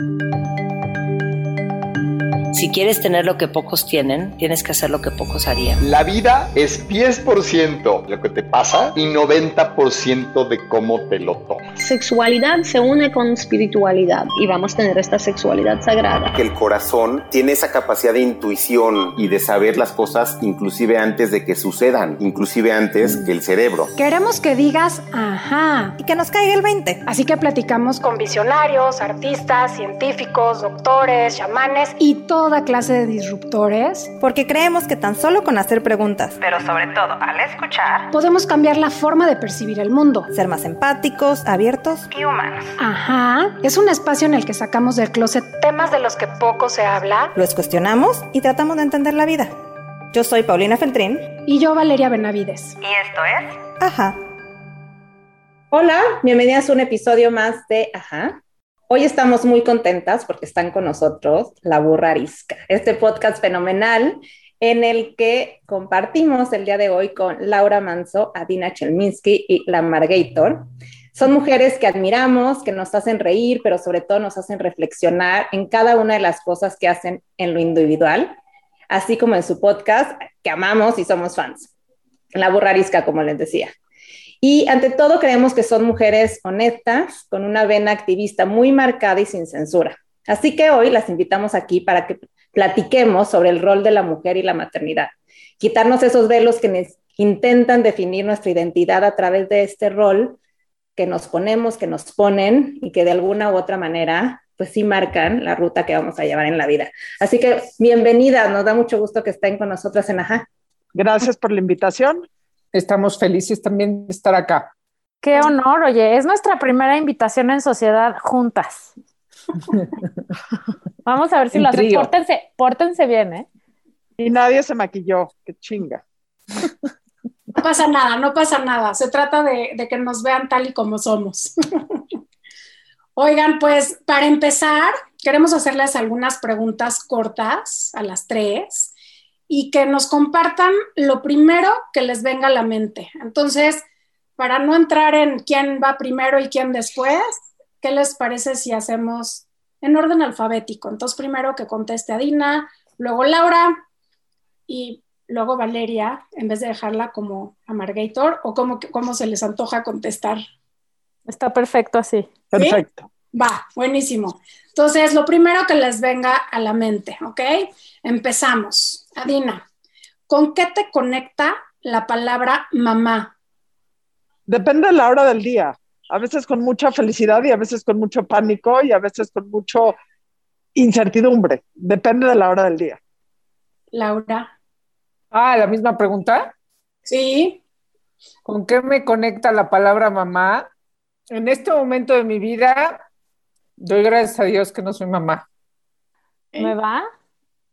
Música Si quieres tener lo que pocos tienen, tienes que hacer lo que pocos harían. La vida es 10% lo que te pasa y 90% de cómo te lo tomas. Sexualidad se une con espiritualidad y vamos a tener esta sexualidad sagrada. Que el corazón tiene esa capacidad de intuición y de saber las cosas inclusive antes de que sucedan, inclusive antes que el cerebro. Queremos que digas ajá y que nos caiga el 20. Así que platicamos con visionarios, artistas, científicos, doctores, chamanes y todo toda clase de disruptores. Porque creemos que tan solo con hacer preguntas, pero sobre todo al escuchar, podemos cambiar la forma de percibir el mundo. Ser más empáticos, abiertos y humanos. Ajá, es un espacio en el que sacamos del closet temas de los que poco se habla, los cuestionamos y tratamos de entender la vida. Yo soy Paulina Feltrín. Y yo Valeria Benavides. Y esto es... Ajá. Hola, bienvenidas a un episodio más de Ajá. Hoy estamos muy contentas porque están con nosotros La Burra Arisca, este podcast fenomenal en el que compartimos el día de hoy con Laura Manso, Adina Chelminsky y La Margator. Son mujeres que admiramos, que nos hacen reír, pero sobre todo nos hacen reflexionar en cada una de las cosas que hacen en lo individual, así como en su podcast que amamos y somos fans. La Burra Arisca, como les decía. Y ante todo creemos que son mujeres honestas, con una vena activista muy marcada y sin censura. Así que hoy las invitamos aquí para que platiquemos sobre el rol de la mujer y la maternidad. Quitarnos esos velos que intentan definir nuestra identidad a través de este rol que nos ponemos, que nos ponen y que de alguna u otra manera pues sí marcan la ruta que vamos a llevar en la vida. Así que bienvenida, nos da mucho gusto que estén con nosotras en Ajá. Gracias por la invitación estamos felices también de estar acá. Qué honor, oye, es nuestra primera invitación en sociedad juntas. Vamos a ver si lo hacen. Pórtense, pórtense bien, ¿eh? Y nadie se maquilló, qué chinga. No pasa nada, no pasa nada. Se trata de, de que nos vean tal y como somos. Oigan, pues para empezar, queremos hacerles algunas preguntas cortas a las tres y que nos compartan lo primero que les venga a la mente. Entonces, para no entrar en quién va primero y quién después, ¿qué les parece si hacemos en orden alfabético? Entonces, primero que conteste Adina, luego Laura y luego Valeria, en vez de dejarla como Amargator o como, como se les antoja contestar. Está perfecto así. Perfecto. Va, buenísimo. Entonces, lo primero que les venga a la mente, ¿ok? Empezamos. Adina, ¿con qué te conecta la palabra mamá? Depende de la hora del día. A veces con mucha felicidad y a veces con mucho pánico y a veces con mucho incertidumbre. Depende de la hora del día. Laura. Ah, la misma pregunta. Sí. ¿Con qué me conecta la palabra mamá? En este momento de mi vida, doy gracias a Dios que no soy mamá. ¿Me va?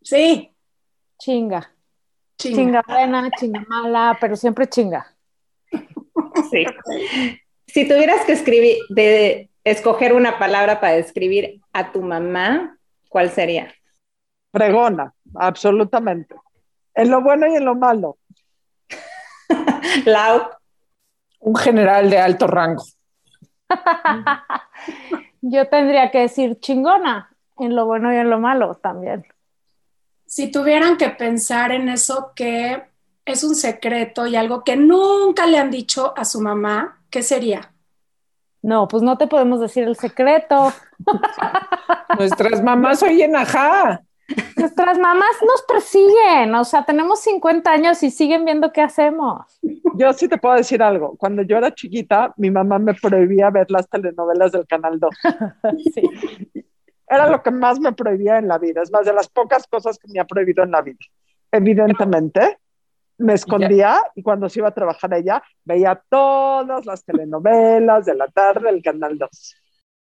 Sí. Chinga. Chinga. buena, chinga mala, pero siempre chinga. Sí. Si tuvieras que escribir, de escoger una palabra para describir a tu mamá, ¿cuál sería? Pregona, absolutamente. En lo bueno y en lo malo. Lau. Un general de alto rango. Yo tendría que decir chingona, en lo bueno y en lo malo también si tuvieran que pensar en eso que es un secreto y algo que nunca le han dicho a su mamá, ¿qué sería? No, pues no te podemos decir el secreto. Nuestras mamás oyen ajá. Nuestras mamás nos persiguen, o sea, tenemos 50 años y siguen viendo qué hacemos. Yo sí te puedo decir algo. Cuando yo era chiquita, mi mamá me prohibía ver las telenovelas del Canal 2. sí era lo que más me prohibía en la vida. Es más, de las pocas cosas que me ha prohibido en la vida. Evidentemente, me escondía y cuando se iba a trabajar ella, veía todas las telenovelas de la tarde del Canal 2.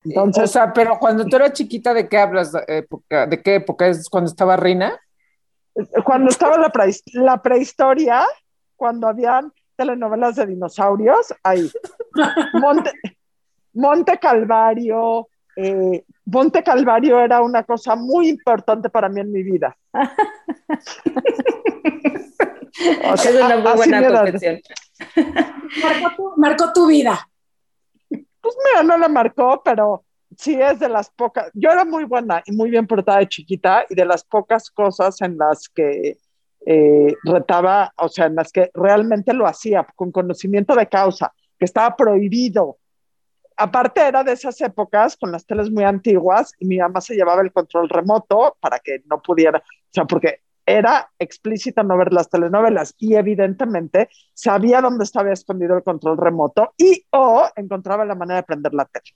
Entonces, o sea, pero cuando tú eras chiquita, ¿de qué hablas? ¿De, qué época es cuando estaba Reina? Cuando estaba la, la prehistoria, cuando habían telenovelas de dinosaurios, ahí. Monte, Monte Calvario, eh, Monte Calvario era una cosa muy importante para mí en mi vida. es una muy buena confesión. Marcó tu, vida. Pues mira, no la marcó, pero sí es de las pocas, yo era muy buena y muy bien portada de chiquita y de las pocas cosas en las que eh, retaba, o sea, en las que realmente lo hacía con conocimiento de causa, que estaba prohibido. Aparte era de esas épocas con las teles muy antiguas y mi mamá se llevaba el control remoto para que no pudiera, o sea, porque era explícita no ver las telenovelas y evidentemente sabía dónde estaba escondido el control remoto y o encontraba la manera de prender la tele.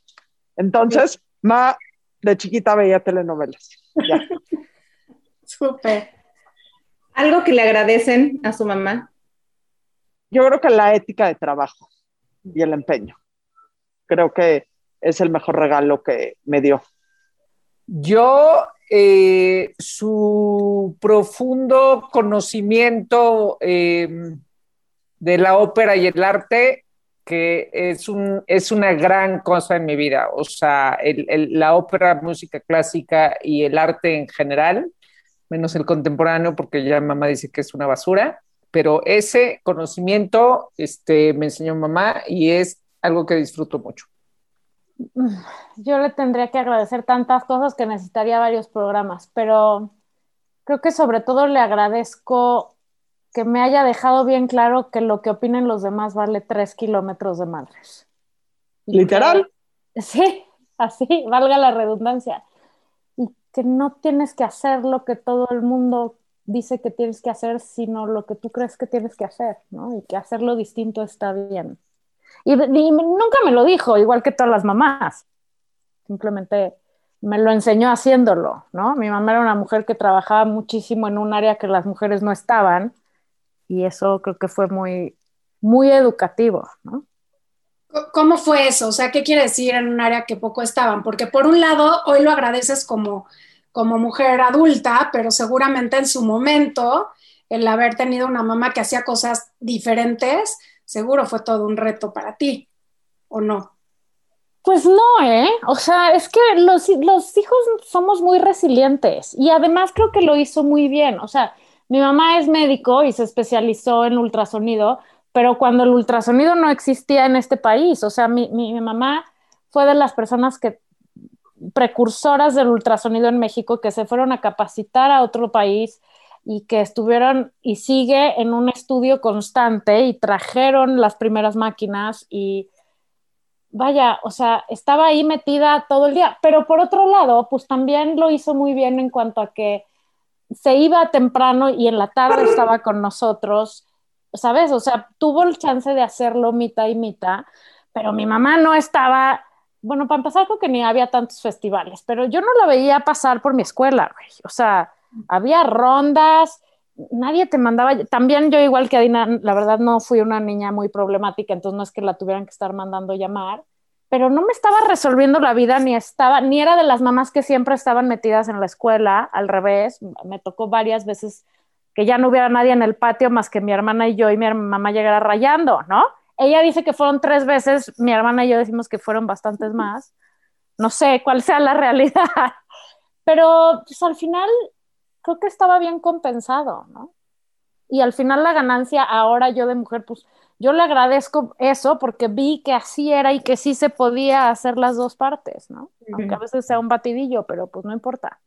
Entonces, Ma de chiquita veía telenovelas. Súper. ¿Algo que le agradecen a su mamá? Yo creo que la ética de trabajo y el empeño. Creo que es el mejor regalo que me dio. Yo, eh, su profundo conocimiento eh, de la ópera y el arte que es, un, es una gran cosa en mi vida. O sea, el, la ópera, música clásica y el arte en general, menos el contemporáneo, porque ya mamá dice que es una basura, pero ese conocimiento este, me enseñó mamá y es algo que disfruto mucho. Yo le tendría que agradecer tantas cosas que necesitaría varios programas, pero creo que sobre todo le agradezco que me haya dejado bien claro que lo que opinen los demás vale tres kilómetros de madres. ¿Literal? Sí, así, valga la redundancia. Y que no tienes que hacer lo que todo el mundo dice que tienes que hacer, sino lo que tú crees que tienes que hacer, ¿no? Y que hacerlo distinto está bien. Y, nunca me lo dijo, igual que todas las mamás. Simplemente me lo enseñó haciéndolo, ¿no? Mi mamá era una mujer que trabajaba muchísimo en un área que las mujeres no estaban y eso creo que fue muy, muy educativo, ¿no? ¿Cómo fue eso? O sea, ¿qué quiere decir en un área que poco estaban? Porque por un lado, hoy lo agradeces como, como mujer adulta, pero seguramente en su momento, el haber tenido una mamá que hacía cosas diferentes, seguro fue todo un reto para ti, ¿o no? Pues no, ¿eh? O sea, es que los, los hijos somos muy resilientes y además creo que lo hizo muy bien. O sea, mi mamá es médico y se especializó en ultrasonido, pero cuando el ultrasonido no existía en este país, o sea, mi, mi, mi mamá fue de las personas que precursoras del ultrasonido en México que se fueron a capacitar a otro país y que estuvieron y sigue en un estudio constante y trajeron las primeras máquinas y vaya, o sea, estaba ahí metida todo el día, pero por otro lado, pues también lo hizo muy bien en cuanto a que se iba temprano y en la tarde estaba con nosotros, ¿sabes? O sea, tuvo el chance de hacerlo mitad y mitad, pero mi mamá no estaba, bueno, para empezar porque ni había tantos festivales, pero yo no la veía pasar por mi escuela, güey. O sea, había rondas, nadie te mandaba, también yo igual que Adina, la verdad no fui una niña muy problemática, entonces no es que la tuvieran que estar mandando llamar, pero no me estaba resolviendo la vida ni estaba, ni era de las mamás que siempre estaban metidas en la escuela, al revés, me tocó varias veces que ya no hubiera nadie en el patio más que mi hermana y yo y mi mamá llegara rayando, ¿no? Ella dice que fueron tres veces, mi hermana y yo decimos que fueron bastantes más, no sé cuál sea la realidad, pero pues al final creo que estaba bien compensado, ¿no? Y al final la ganancia ahora yo de mujer, pues yo le agradezco eso porque vi que así era y que sí se podía hacer las dos partes, ¿no? Aunque a veces sea un batidillo, pero pues no importa.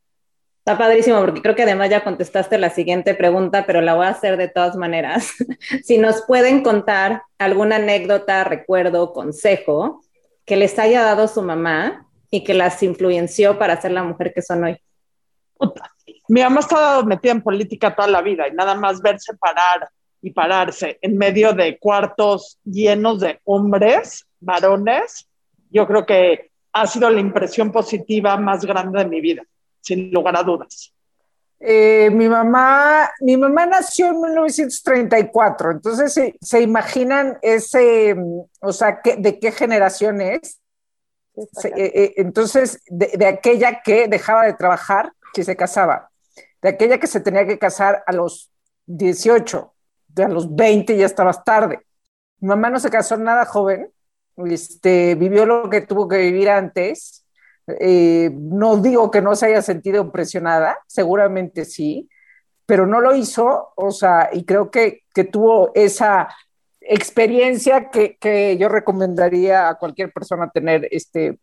Está padrísimo porque creo que además ya contestaste la siguiente pregunta, pero la voy a hacer de todas maneras. si nos pueden contar alguna anécdota, recuerdo, consejo que les haya dado su mamá y que las influenció para ser la mujer que son hoy. Puta. Mi mamá ha estado metida en política toda la vida y nada más verse parar y pararse en medio de cuartos llenos de hombres, varones, yo creo que ha sido la impresión positiva más grande de mi vida, sin lugar a dudas. Eh, mi mamá, mi mamá nació en 1934, entonces se, se imaginan ese, o sea, ¿qué, ¿de qué generación es? Se, eh, eh, entonces, de, de, aquella que dejaba de trabajar, que se casaba, de aquella que se tenía que casar a los 18, a los 20 ya estabas tarde. Mi mamá no se casó nada joven, este, vivió lo que tuvo que vivir antes. Eh, no digo que no se haya sentido presionada, seguramente sí, pero no lo hizo, o sea, y creo que, que tuvo esa experiencia que, que, yo recomendaría a cualquier persona tener, este,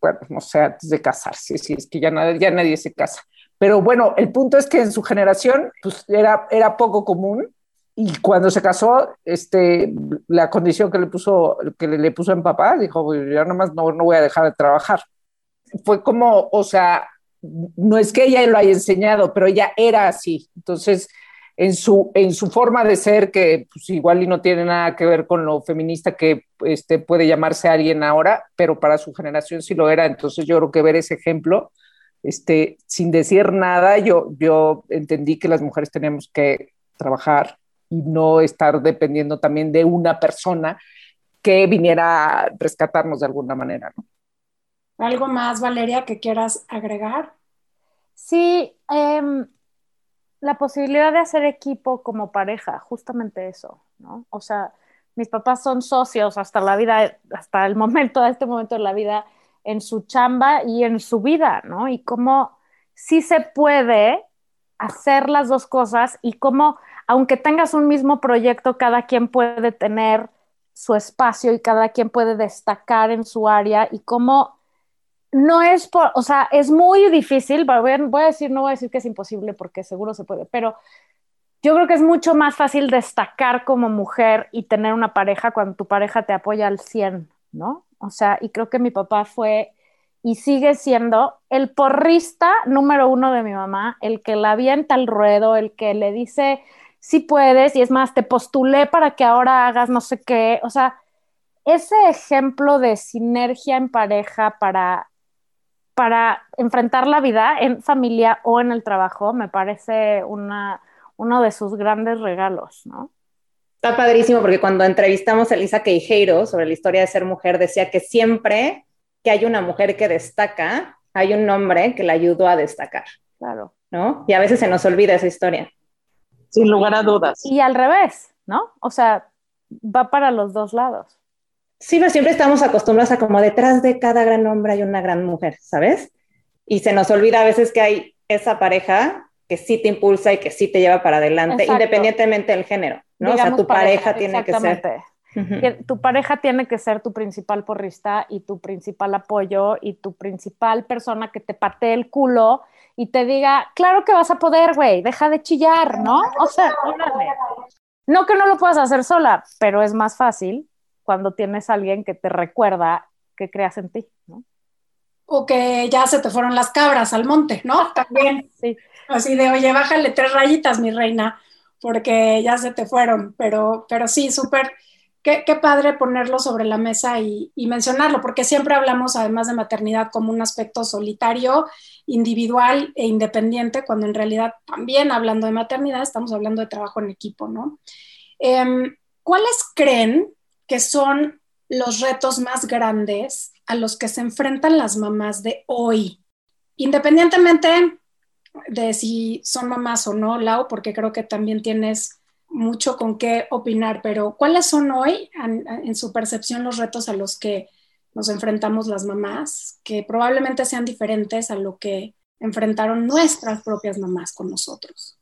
bueno, no sé, antes de casarse, sí, es que ya, nadie, ya nadie se casa. Pero bueno, el punto es que en su generación pues, era, era poco común y cuando se casó, este, la condición que le puso, que le, puso en papá, dijo, yo nomás no, no voy a dejar de trabajar. Fue como, o sea, no es que ella lo haya enseñado, pero ella era así. Entonces, en su, en su forma de ser, que pues, igual y no tiene nada que ver con lo feminista que este, puede llamarse alguien ahora, pero para su generación sí lo era. Entonces, yo creo que ver ese ejemplo, este, sin decir nada, yo, yo entendí que las mujeres teníamos que trabajar y no estar dependiendo también de una persona que viniera a rescatarnos de alguna manera. ¿no? ¿Algo más, Valeria, que quieras agregar? Sí, eh, la posibilidad de hacer equipo como pareja, justamente eso, ¿no? O sea, mis papás son socios hasta la vida, hasta el momento, a este momento de la vida, en su chamba y en su vida, ¿no? Y cómo sí se puede hacer las dos cosas y cómo aunque tengas un mismo proyecto, cada quien puede tener su espacio y cada quien puede destacar en su área y cómo no es por, o sea, es muy difícil, voy a, decir, no voy a decir que es imposible porque seguro se puede, pero yo creo que es mucho más fácil destacar como mujer y tener una pareja cuando tu pareja te apoya al 100, ¿no? O sea, y creo que mi papá fue y sigue siendo el porrista número uno de mi mamá, el que la avienta al ruedo, el que le dice, sí puedes, y es más, te postulé para que ahora hagas no sé qué, o sea, ese ejemplo de sinergia en pareja para, para enfrentar la vida en familia o en el trabajo me parece una, uno de sus grandes regalos, ¿no? Está padrísimo porque cuando entrevistamos a Elisa Queijeiro sobre la historia de ser mujer, decía que siempre que hay una mujer que destaca, hay un hombre que la ayudó a destacar. Claro. ¿No? Y a veces se nos olvida esa historia. Sin lugar a dudas. Y al revés, ¿no? O sea, va para los dos lados. Sí, pero siempre estamos acostumbrados a como detrás de cada gran hombre hay una gran mujer, ¿sabes? Y se nos olvida a veces que hay esa pareja que sí te impulsa y que sí te lleva para adelante, independientemente del género, ¿no? o sea, tu pareja, tiene que ser... Tu pareja tiene que ser tu principal porrista y tu principal apoyo y tu principal persona que te patee el culo y te diga, claro que vas a poder, güey, deja de chillar, ¿no? O sea, No que no lo puedas hacer sola, pero es más fácil cuando tienes a alguien que te recuerda que creas en ti, ¿no? O que ya se te fueron las cabras al monte, ¿no? También. Sí. Así de, oye, bájale tres rayitas, mi reina, porque ya se te fueron. Pero, pero sí, súper qué, padre ponerlo sobre la mesa y, mencionarlo, porque siempre hablamos además de maternidad como un aspecto solitario, individual e independiente, cuando en realidad también hablando de maternidad estamos hablando de trabajo en equipo, ¿no? Em, ¿Cuáles creen que son los retos más grandes a los que se enfrentan las mamás de hoy? Independientemente de si son mamás o no, Lau, porque creo que también tienes mucho con qué opinar, pero ¿cuáles son hoy, en, su percepción, los retos a los que nos enfrentamos las mamás, que probablemente sean diferentes a lo que enfrentaron nuestras propias mamás con nosotros?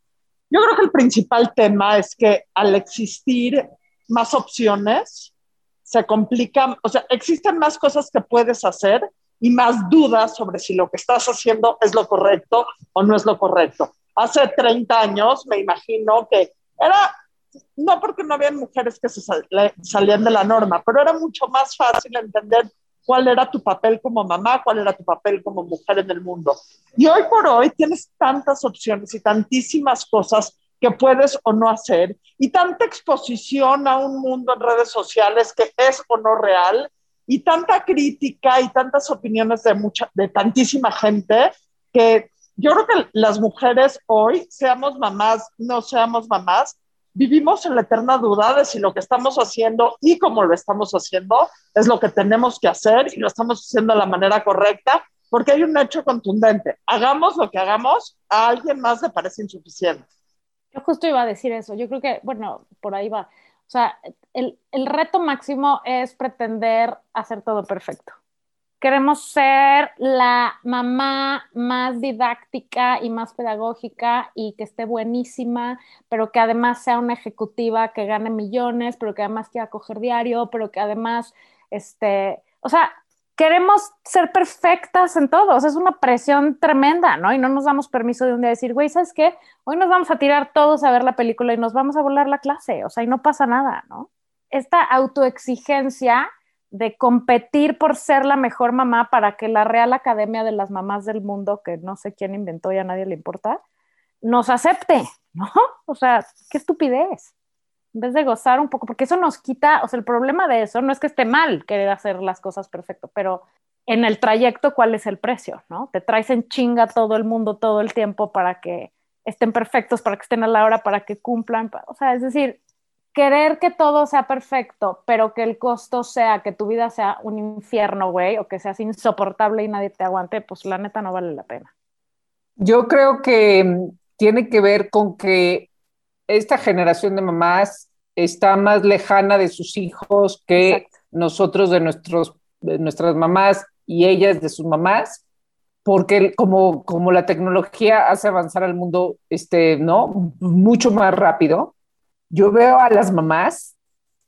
Yo creo que el principal tema es que al existir más opciones, se complican, o sea, existen más cosas que puedes hacer y más dudas sobre si lo que estás haciendo es lo correcto o no es lo correcto. Hace 30 años me imagino que era, no porque no había mujeres que se salían de la norma, pero era mucho más fácil entender cuál era tu papel como mamá, cuál era tu papel como mujer en el mundo. Y hoy por hoy tienes tantas opciones y tantísimas cosas que puedes o no hacer y tanta exposición a un mundo en redes sociales que es o no real y tanta crítica y tantas opiniones de mucha de tantísima gente que yo creo que las mujeres hoy, seamos mamás, no seamos mamás, vivimos en la eterna duda de si lo que estamos haciendo y cómo lo estamos haciendo es lo que tenemos que hacer y lo estamos haciendo de la manera correcta, porque hay un hecho contundente. Hagamos lo que hagamos, a alguien más le parece insuficiente. Yo justo iba a decir eso. Yo creo que, bueno, por ahí va. O sea, el, reto máximo es pretender hacer todo perfecto. Queremos ser la mamá más didáctica y más pedagógica y que esté buenísima, pero que además sea una ejecutiva que gane millones, pero que además quiera coger diario, pero que además, este, o sea, queremos ser perfectas en todo, o sea, es una presión tremenda, ¿no? Y no nos damos permiso de un día decir, güey, ¿sabes qué? Hoy nos vamos a tirar todos a ver la película y nos vamos a volar la clase, o sea, y no pasa nada, ¿no? Esta autoexigencia de competir por ser la mejor mamá para que la Real Academia de las Mamás del Mundo, que no sé quién inventó y a nadie le importa, nos acepte, ¿no? O sea, qué estupidez. En vez de gozar un poco, porque eso nos quita, o sea, el problema de eso no es que esté mal querer hacer las cosas perfecto, pero en el trayecto, ¿cuál es el precio? ¿No? Te traes en chinga todo el mundo todo el tiempo para que estén perfectos, para que estén a la hora, para que cumplan. O sea, es decir, querer que todo sea perfecto, pero que el costo sea que tu vida sea un infierno, güey, o que seas insoportable y nadie te aguante, pues la neta no vale la pena. Yo creo que mm, tiene que ver con que esta generación de mamás está más lejana de sus hijos que nosotros de, nuestros, de nuestras mamás y ellas de sus mamás, porque como, como la tecnología hace avanzar al mundo este, ¿no? mucho más rápido, yo veo a las mamás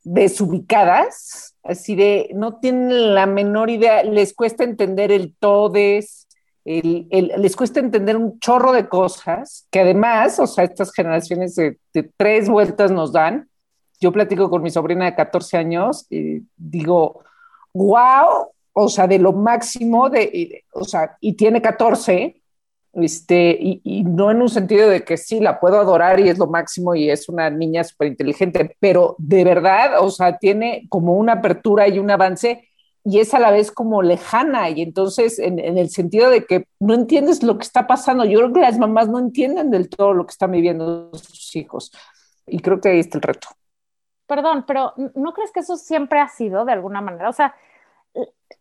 desubicadas, así de no tienen la menor idea, les cuesta entender el todes, les cuesta entender un chorro de cosas que además, o sea, estas generaciones de, tres vueltas nos dan. Yo platico con mi sobrina de 14 años y digo, wow, o sea, de lo máximo, de, o sea, y tiene 14, este, y, y, no en un sentido de que sí, la puedo adorar y es lo máximo y es una niña súper inteligente, pero de verdad, o sea, tiene como una apertura y un avance y es a la vez como lejana y entonces en, el sentido de que no entiendes lo que está pasando. Yo creo que las mamás no entienden del todo lo que están viviendo sus hijos y creo que ahí está el reto. Perdón, pero ¿no crees que eso siempre ha sido de alguna manera? O sea,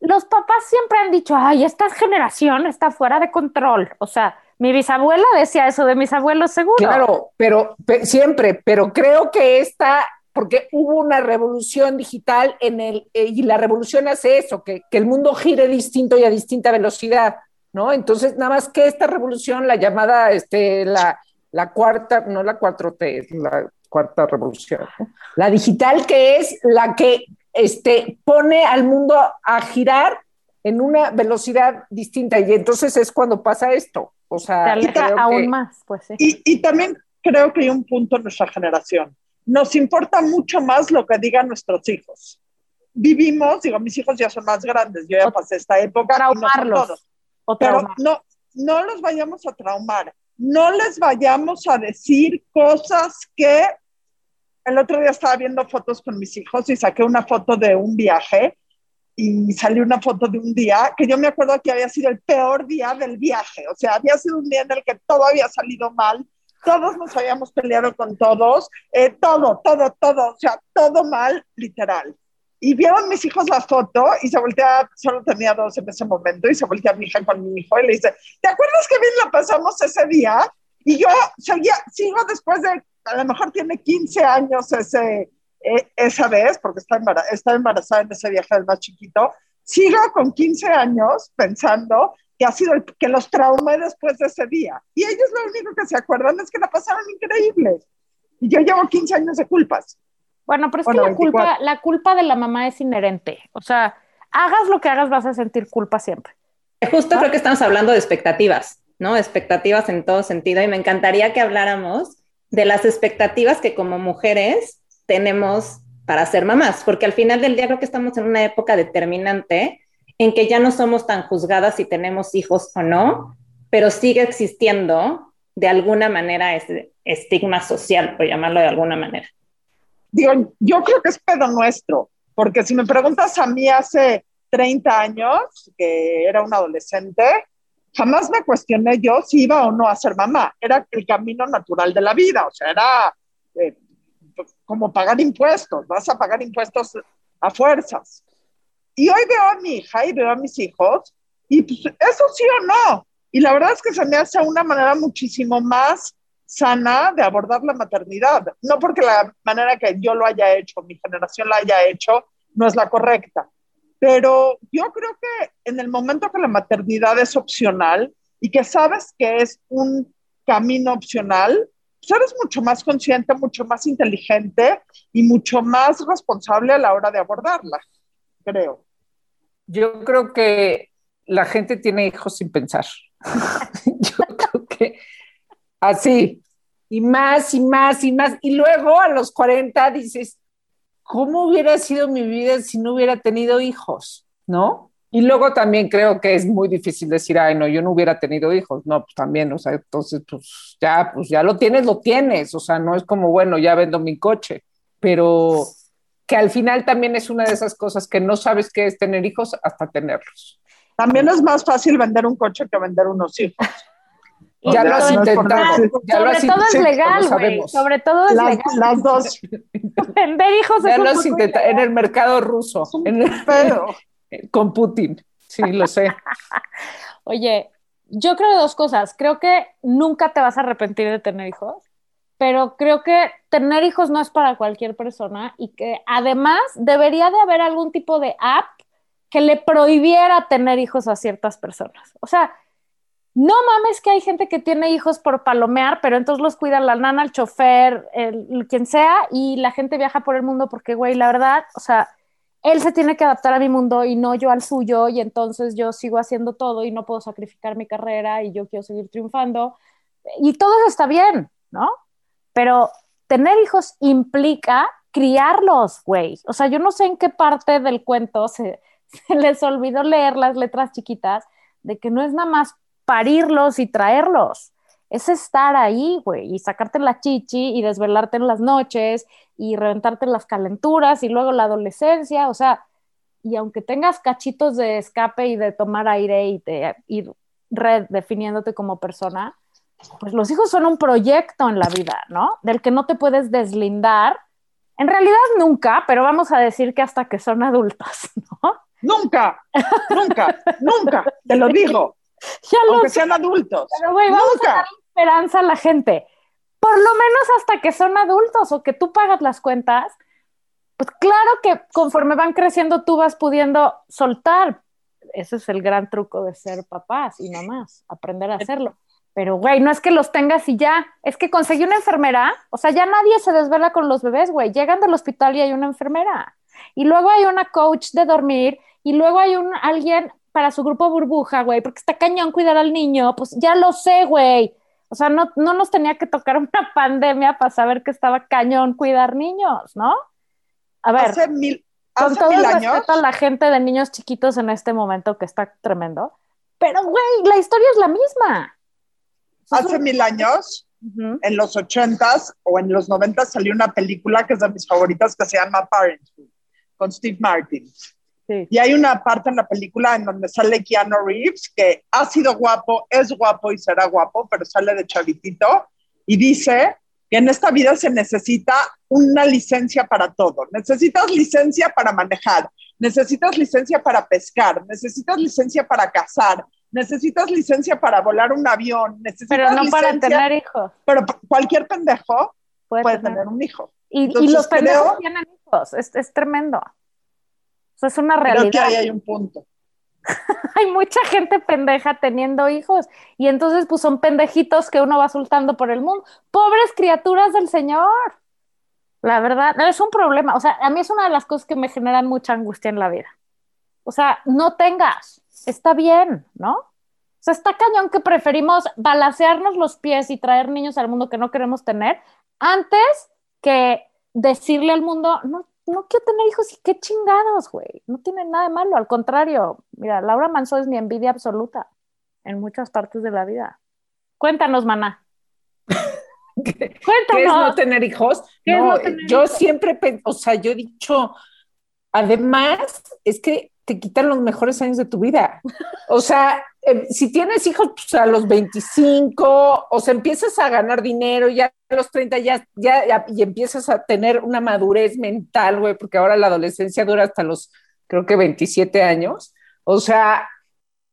los papás siempre han dicho, ay, esta generación está fuera de control. O sea, mi bisabuela decía eso de mis abuelos, seguro. Claro, pero siempre, pero creo que esta porque hubo una revolución digital en el, eh, y la revolución hace eso, que, que, el mundo gire distinto y a distinta velocidad, ¿no? Entonces, nada más que esta revolución, la llamada, este, la, la cuarta, no la 4T, la cuarta revolución, la digital, que es la que este, pone al mundo a girar en una velocidad distinta y entonces es cuando pasa esto. O sea, aún más, pues sí. Y, y también creo que hay un punto en nuestra generación nos importa mucho más lo que digan nuestros hijos. Vivimos, digo, mis hijos ya son más grandes, yo ya pasé esta época. Traumarlos. No pero no, no los vayamos a traumar, no les vayamos a decir cosas que el otro día estaba viendo fotos con mis hijos y saqué una foto de un viaje y salió una foto de un día que yo me acuerdo que había sido el peor día del viaje, o sea, había sido un día en el que todo había salido mal, todos nos habíamos peleado con todos, eh, todo, todo, todo, o sea, todo mal, literal. Y vieron mis hijos la foto y se voltea, solo tenía dos en ese momento, y se voltea mi hija con mi hijo y le dice, ¿te acuerdas que bien la pasamos ese día? Y yo seguía, sigo después de, a lo mejor tiene 15 años ese, eh, esa vez, porque está, está embarazada en ese viaje del más chiquito, sigo con 15 años pensando que ha sido el que los traumé después de ese día. Y ellos lo único que se acuerdan es que la pasaron increíble. Y yo llevo 15 años de culpas. Bueno, pero es que la culpa, la culpa de la mamá es inherente. O sea, hagas lo que hagas, vas a sentir culpa siempre. Justo creo que estamos hablando de expectativas, ¿no? Expectativas en todo sentido. Y me encantaría que habláramos de las expectativas que como mujeres tenemos para ser mamás, porque al final del día creo que estamos en una época determinante en que ya no somos tan juzgadas si tenemos hijos o no, pero sigue existiendo de alguna manera ese estigma social, por llamarlo de alguna manera. Yo creo que es pedo nuestro, porque si me preguntas a mí hace 30 años, que era un adolescente, jamás me cuestioné yo si iba o no a ser mamá. Era el camino natural de la vida, o sea, era eh, como pagar impuestos, vas a pagar impuestos a fuerzas. Y hoy veo a mi hija y veo a mis hijos y pues eso sí o no. Y la verdad es que se me hace una manera muchísimo más sana de abordar la maternidad. No porque la manera que yo lo haya hecho, mi generación la haya hecho, no es la correcta. Pero yo creo que en el momento que la maternidad es opcional y que sabes que es un camino opcional, pues eres mucho más consciente, mucho más inteligente y mucho más responsable a la hora de abordarla creo. Yo creo que la gente tiene hijos sin pensar. Yo creo que así, y más y más y más. Y luego a los 40 dices, ¿cómo hubiera sido mi vida si no hubiera tenido hijos? ¿No? Y luego también creo que es muy difícil decir, ay, no, yo no hubiera tenido hijos. No, pues también, o sea, entonces, pues ya, pues ya lo tienes, lo tienes. O sea, no es como, bueno, ya vendo mi coche. Pero que al final también es una de esas cosas que no sabes qué es tener hijos hasta tenerlos. También es más fácil vender un coche que vender unos hijos. ya lo has intentado. Sobre todo es legal, güey. Sobre todo es las, legal. Las dos. Vender hijos ya es lo un has poco intentado en el mercado ruso. En el- Pero con Putin. Sí, lo sé. Oye, yo creo dos cosas. Creo que nunca te vas a arrepentir de tener hijos, pero creo que tener hijos no es para cualquier persona y que además debería de haber algún tipo de app que le prohibiera tener hijos a ciertas personas. O sea, no mames que hay gente que tiene hijos por palomear, pero entonces los cuida la nana, el chofer, el, quien sea, y la gente viaja por el mundo porque, güey, la verdad, o sea, él se tiene que adaptar a mi mundo y no yo al suyo, y entonces yo sigo haciendo todo y no puedo sacrificar mi carrera y yo quiero seguir triunfando. Y todo eso está bien, ¿no? Pero tener hijos implica criarlos, güey. O sea, yo no sé en qué parte del cuento se, les olvidó leer las letras chiquitas de que no es nada más parirlos y traerlos. Es estar ahí, güey, y sacarte la chichi y desvelarte en las noches y reventarte las calenturas y luego la adolescencia, o sea, y aunque tengas cachitos de escape y de tomar aire y de ir redefiniéndote como persona, pues los hijos son un proyecto en la vida, ¿no? Del que no te puedes deslindar. En realidad nunca, pero vamos a decir que hasta que son adultos, ¿no? nunca, nunca, nunca, te lo digo, Ya lo aunque sé, sean adultos. pero güey, vamos a dar esperanza a la gente. Por lo menos hasta que son adultos o que tú pagas las cuentas, pues claro que conforme van creciendo tú vas pudiendo soltar. Ese es el gran truco de ser papás y mamás, aprender a hacerlo. Pero, güey, no es que los tengas y ya, es que conseguí una enfermera, o sea, ya nadie se desvela con los bebés, güey. Llegan del hospital y hay una enfermera. Y luego hay una coach de dormir y luego hay un alguien para su grupo burbuja, güey, porque está cañón cuidar al niño, pues ya lo sé, güey. O sea, no, no nos tenía que tocar una pandemia para saber que estaba cañón cuidar niños, ¿no? A ver, Hace mil, con hace todo mil años, respeto a la gente de niños chiquitos en este momento que está tremendo, pero, güey, la historia es la misma. Hace mil años, en los ochentas o en los noventas salió una película que es de mis favoritas que se llama Parenthood, con Steve Martin. Sí. Y hay una parte en la película en donde sale Keanu Reeves, que ha sido guapo, es guapo y será guapo, pero sale de chavitito y dice que en esta vida se necesita una licencia para todo. Necesitas licencia para manejar, necesitas licencia para pescar, necesitas licencia para cazar, necesitas licencia para volar un avión, necesitas Pero no para licencia- tener hijos. Pero cualquier pendejo Puede puede tener. tener un hijo. Y, los pendejos tienen hijos, es, es tremendo. O sea, es una Creo que realidad. ahí hay un punto. hay mucha gente pendeja teniendo hijos y entonces pues son pendejitos que uno va soltando por el mundo. Pobres criaturas del Señor. La verdad, es un problema. O sea, a mí es una de las cosas que me generan mucha angustia en la vida. O sea, no tengas, está bien, ¿no? O sea, está cañón que preferimos balancearnos los pies y traer niños al mundo que no queremos tener antes que decirle al mundo, no, no quiero tener hijos y qué chingados, güey. No tiene nada de malo, al contrario. Mira, Laura Manso es mi envidia absoluta en muchas partes de la vida. Cuéntanos, maná. ¿Qué es no tener hijos? ¿Qué es No, no tener yo hijos? siempre, o sea, yo he dicho, además, es que te quitan los mejores años de tu vida. O sea, eh, si tienes hijos pues, a los 25, o sea, empiezas a ganar dinero, ya a los 30 ya, ya, y empiezas a tener una madurez mental, güey, porque ahora la adolescencia dura hasta los, creo que 27 años. O sea,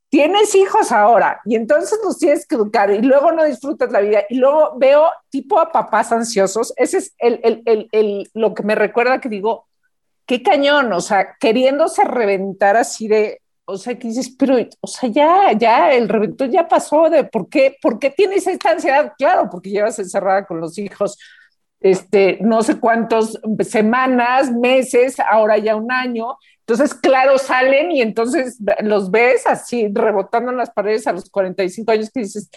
tienes hijos ahora y entonces los tienes que educar y luego no disfrutas la vida y luego veo tipo a papás ansiosos, ese es el, el, el, lo que me recuerda que digo, qué cañón, o sea, queriéndose reventar así de, o sea, que dices, pero, o sea, ya, ya, el reventón ya pasó de por qué, por qué tienes esta ansiedad, claro, porque llevas encerrada con los hijos, este, no sé cuántos semanas, meses, ahora ya un año, Entonces, claro, salen y entonces los ves así rebotando en las paredes a los 45 años que dices,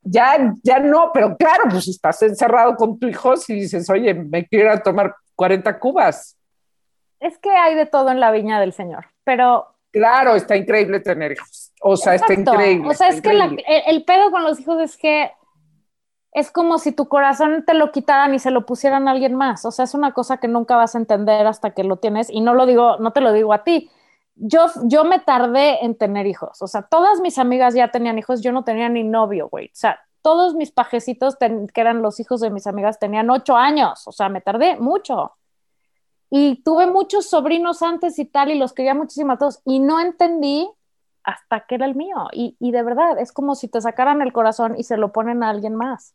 ya, ya no, pero claro, pues estás encerrado con tu hijo y dices, oye, me quiero ir a tomar 40 cubas. Es que hay de todo en la viña del Señor, pero... Claro, está increíble tener hijos. O sea, está increíble. O sea, es que el, el pedo con los hijos es que es como si tu corazón te lo quitaran y se lo pusieran a alguien más. O sea, es una cosa que nunca vas a entender hasta que lo tienes. Y no lo digo, no te lo digo a ti. Yo, yo me tardé en tener hijos. O sea, todas mis amigas ya tenían hijos, yo no tenía ni novio, güey. O sea, todos mis pajecitos, que eran los hijos de mis amigas, tenían ocho años. O sea, me tardé mucho. Y tuve muchos sobrinos antes y tal, y los quería muchísimo a todos. Y no entendí hasta que era el mío. Y, y de verdad, es como si te sacaran el corazón y se lo ponen a alguien más.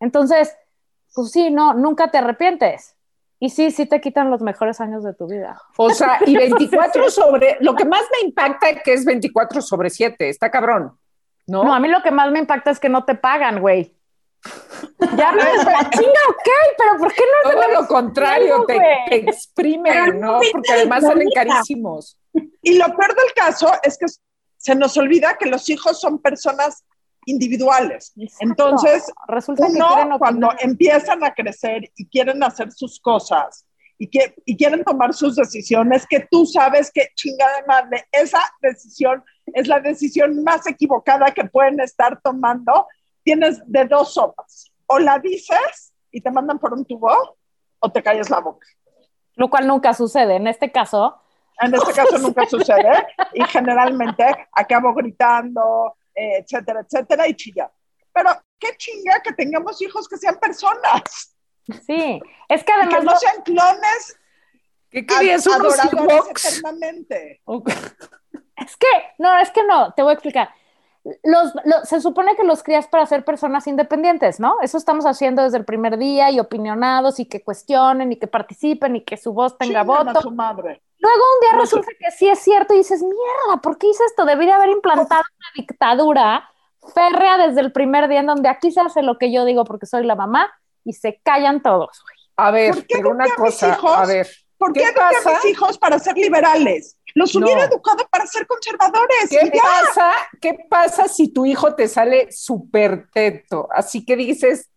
Entonces, pues sí, no, nunca te arrepientes. Y sí, sí te quitan los mejores años de tu vida. O sea, y 24 sobre, lo que más me impacta es que es 24 sobre 7, está cabrón. ¿no? no, a mí lo que más me impacta es que no te pagan, güey. Ya no, chinga, ok, pero ¿por qué no? Todo lo contrario, te, te, exprimen, ¿no? Porque además salen carísimos. Y lo peor del caso es que se nos olvida que los hijos son personas individuales. Entonces, Resulta uno, cuando empiezan a crecer y quieren hacer sus cosas y, que, y quieren tomar sus decisiones, que tú sabes que chingada madre, esa decisión es la decisión más equivocada que pueden estar tomando, tienes de dos sopas. O la dices y te mandan por un tubo o te calles la boca. Lo cual nunca sucede. En este caso, en este caso nunca sucede y generalmente acabo gritando, eh, etcétera, etcétera, y chilla. Pero qué chinga que tengamos hijos que sean personas. Sí, es que además. que no sean clones. ¿Qué querías adoradores eternamente. Es que, no, es que no, te voy a explicar. Los, se supone que los crías para ser personas independientes, ¿no? Eso estamos haciendo desde el primer día y opinionados y que cuestionen y que participen y que su voz tenga voto. su madre. Luego un día resulta que sí es cierto y dices, mierda, ¿por qué hice esto? Debería haber implantado una dictadura férrea desde el primer día en donde aquí se hace lo que yo digo porque soy la mamá y se callan todos. A ver, pero una cosa, a ver. ¿Por qué, qué a mis hijos para ser liberales? Los hubiera educado para ser conservadores. ¿Qué pasa? ¿Qué pasa si tu hijo te sale súper teto? Así que dices,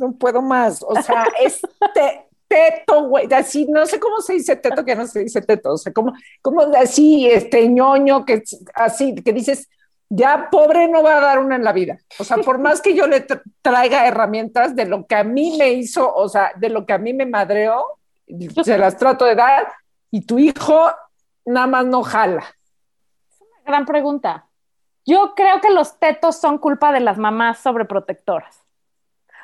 no puedo más. O sea, este teto, güey, así, no sé cómo se dice teto, que no se dice teto, o sea, como, como así, este ñoño, que así, que dices, ya pobre no va a dar una en la vida. O sea, por más que yo le traiga herramientas de lo que a mí me hizo, o sea, de lo que a mí me madreó, se las trato de dar, y tu hijo nada más no jala. Es una gran pregunta. Yo creo que los tetos son culpa de las mamás sobreprotectoras.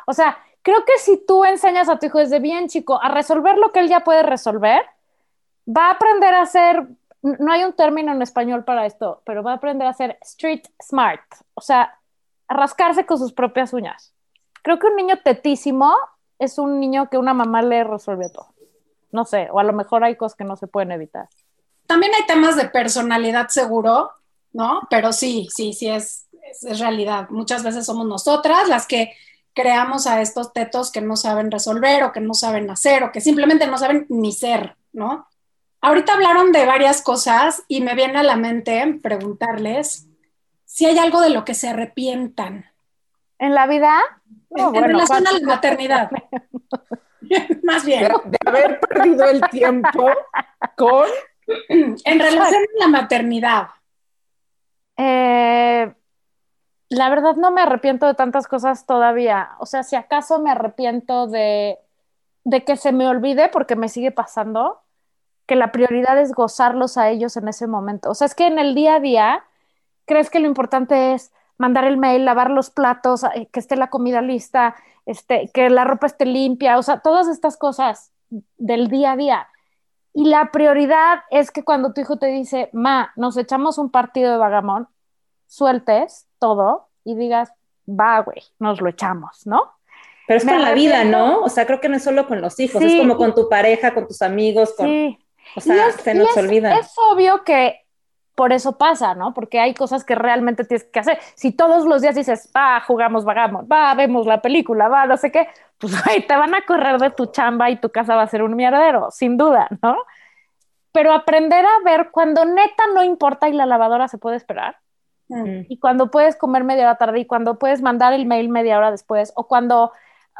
O sea, creo que si tú enseñas a tu hijo desde bien chico a resolver lo que él ya puede resolver, va a aprender a ser, no hay un término en español para esto, pero va a aprender a ser street smart, o sea, a rascarse con sus propias uñas. Creo que un niño tetísimo es un niño que una mamá le resuelve todo. No sé, o a lo mejor hay cosas que no se pueden evitar. También hay temas de personalidad seguro, ¿no? Pero sí, sí, sí es, es realidad. Muchas veces somos nosotras las que creamos a estos tetos que no saben resolver o que no saben hacer o que simplemente no saben ni ser, ¿no? Ahorita hablaron de varias cosas y me viene a la mente preguntarles si hay algo de lo que se arrepientan. ¿En la vida? en, relación a la maternidad. Más bien. De, haber perdido el tiempo con... En relación a la maternidad. Eh, la verdad no me arrepiento de tantas cosas todavía. O sea, si acaso me arrepiento de, de que se me olvide porque me sigue pasando, que la prioridad es gozarlos a ellos en ese momento. O sea, es que en el día a día crees que lo importante es mandar el mail, lavar los platos, eh, que esté la comida lista, este, que la ropa esté limpia, o sea, todas estas cosas del día a día. Y la prioridad es que cuando tu hijo te dice, ma, nos echamos un partido de vagamón, sueltes todo y digas, va, güey, nos lo echamos, ¿no? Pero es con la vida, ¿no? O sea, creo que no es solo con los hijos, es como con tu pareja, con tus amigos, con... Sí. O sea, se nos olvida. Es obvio que por eso pasa, ¿no? Porque hay cosas que realmente tienes que hacer. Si todos los días dices, va, jugamos, vagamos, va, vemos la película, va, no sé qué, pues, güey, te van a correr de tu chamba y tu casa va a ser un mierdero, sin duda, ¿no? pero aprender a ver cuando neta no importa y la lavadora se puede esperar. Mm. Y cuando puedes comer media hora tarde y cuando puedes mandar el mail media hora después, o cuando,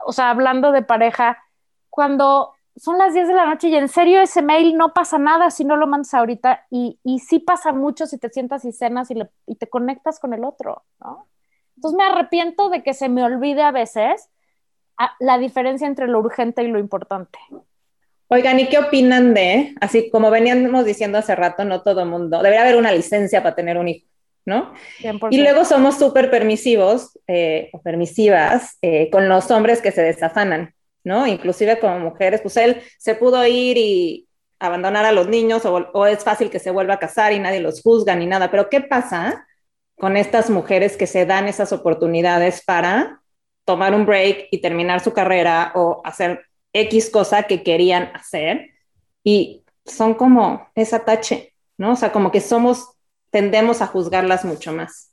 o sea, hablando de pareja, cuando son las 10 de la noche y en serio ese mail no pasa nada si no lo mandas ahorita y, y sí pasa mucho si te sientas y cenas y, le- y te conectas con el otro, ¿no? Entonces me arrepiento de que se me olvide a veces a- la diferencia entre lo urgente y lo importante. Oigan, ¿y qué opinan de, así como veníamos diciendo hace rato, no todo mundo, debería haber una licencia para tener un hijo, ¿no? 100%. Y luego somos súper permisivos eh, o permisivas eh, con los hombres que se desafanan, Inclusive como mujeres, pues él se pudo ir y abandonar a los niños o, o es fácil que se vuelva a casar y nadie los juzga ni nada, pero ¿qué pasa con estas mujeres que se dan esas oportunidades para tomar un break y terminar su carrera o hacer X cosa que querían hacer y son como esa tache, ¿no? O sea, como que somos, tendemos a juzgarlas mucho más.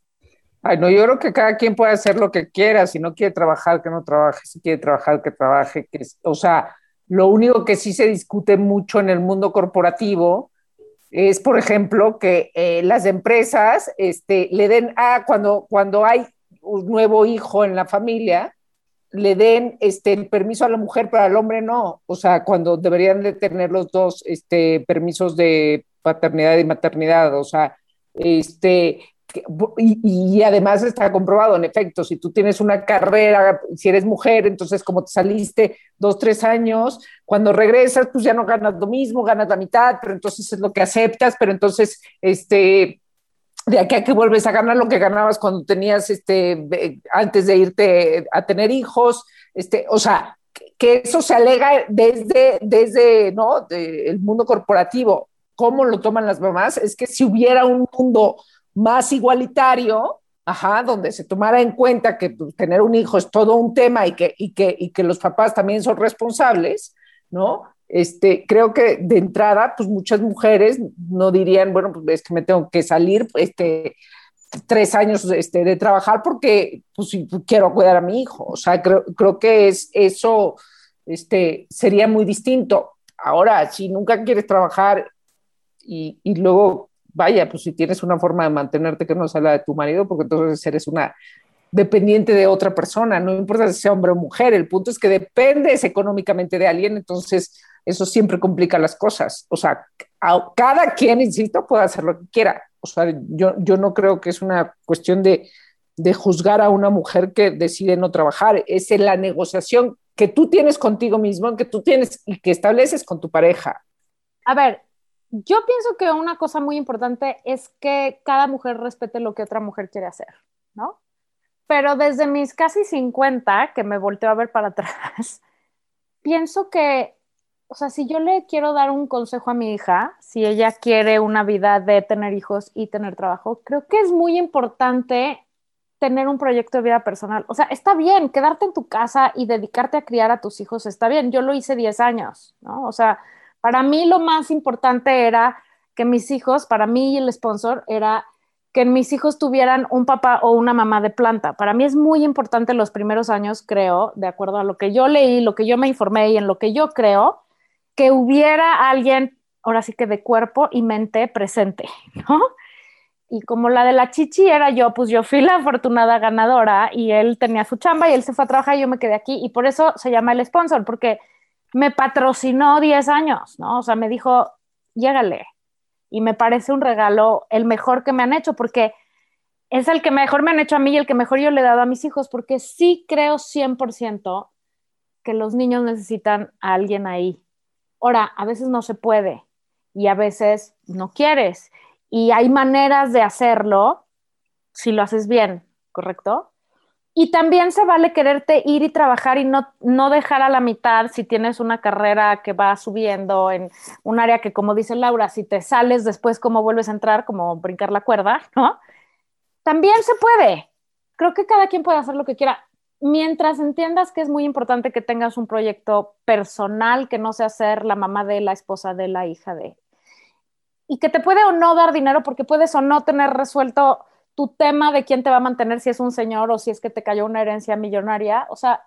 Ay, no, yo creo que cada quien puede hacer lo que quiera. Si no quiere trabajar, que no trabaje. Si quiere trabajar, que trabaje. Que, o sea, lo único que sí se discute mucho en el mundo corporativo es, por ejemplo, que eh, las empresas este, le den, ah, cuando, cuando hay un nuevo hijo en la familia, le den este, el permiso a la mujer, pero al hombre no. O sea, cuando deberían de tener los dos este, permisos de paternidad y maternidad. O sea, este, y, y además está comprobado, en efecto, si tú tienes una carrera, si eres mujer, entonces como te saliste dos, tres años, cuando regresas, pues ya no ganas lo mismo, ganas la mitad, pero entonces es lo que aceptas, pero entonces, este, de aquí a que vuelves a ganar lo que ganabas cuando tenías, este, antes de irte a tener hijos, este, o sea, que eso se alega desde, desde, ¿no? de- el mundo corporativo. ¿Cómo lo toman las mamás? Es que si hubiera un mundo más igualitario, ajá, donde se tomara en cuenta que pues, tener un hijo es todo un tema y que, y, que, y que los papás también son responsables, ¿no? Este, creo que de entrada, pues muchas mujeres no dirían, bueno, pues es que me tengo que salir, este, tres años este, de trabajar porque pues, quiero cuidar a mi hijo. O sea, creo, creo que es, eso este, sería muy distinto. Ahora, si nunca quieres trabajar y, y luego, vaya, pues si tienes una forma de mantenerte que no sea la de tu marido, porque entonces eres una dependiente de otra persona, no importa si sea hombre o mujer, el punto es que dependes económicamente de alguien, entonces eso siempre complica las cosas. O sea, cada quien, insisto, puede hacer lo que quiera. O sea, yo, yo no creo que es una cuestión de, de juzgar a una mujer que decide no trabajar, es la negociación que tú tienes contigo mismo, que tú tienes y que estableces con tu pareja. A ver, yo pienso que una cosa muy importante es que cada mujer respete lo que otra mujer quiere hacer, ¿no? Pero desde mis casi 50, que me volteo a ver para atrás, pienso que, o sea, si yo le quiero dar un consejo a mi hija, si ella quiere una vida de tener hijos y tener trabajo, creo que es muy importante tener un proyecto de vida personal. O sea, está bien, quedarte en tu casa y dedicarte a criar a tus hijos, está bien. Yo lo hice 10 años, ¿no? O sea, para mí lo más importante era que mis hijos, para mí y el sponsor, era que mis hijos tuvieran un papá o una mamá de planta. Para mí es muy importante los primeros años, creo, de acuerdo a lo que yo leí, lo que yo me informé y en lo que yo creo, que hubiera alguien, ahora sí que de cuerpo y mente presente, ¿no? Y como la de la chichi era yo, pues yo fui la afortunada ganadora y él tenía su chamba y él se fue a trabajar y yo me quedé aquí y por eso se llama el sponsor, porque me patrocinó 10 años, ¿no? O sea, me dijo, llégale. Y me parece un regalo el mejor que me han hecho, porque es el que mejor me han hecho a mí y el que mejor yo le he dado a mis hijos, porque sí creo 100% que los niños necesitan a alguien ahí. Ahora, a veces no se puede y a veces no quieres. Y hay maneras de hacerlo si lo haces bien, ¿correcto? Y también se vale quererte ir y trabajar y no, no dejar a la mitad si tienes una carrera que va subiendo en un área que, como dice Laura, si te sales después, ¿cómo vuelves a entrar? Como brincar la cuerda, ¿no? También se puede. Creo que cada quien puede hacer lo que quiera. Mientras entiendas que es muy importante que tengas un proyecto personal, que no sea ser la mamá de la esposa de la hija de. Y que te puede o no dar dinero porque puedes o no tener resuelto tu tema de quién te va a mantener, si es un señor o si es que te cayó una herencia millonaria. O sea,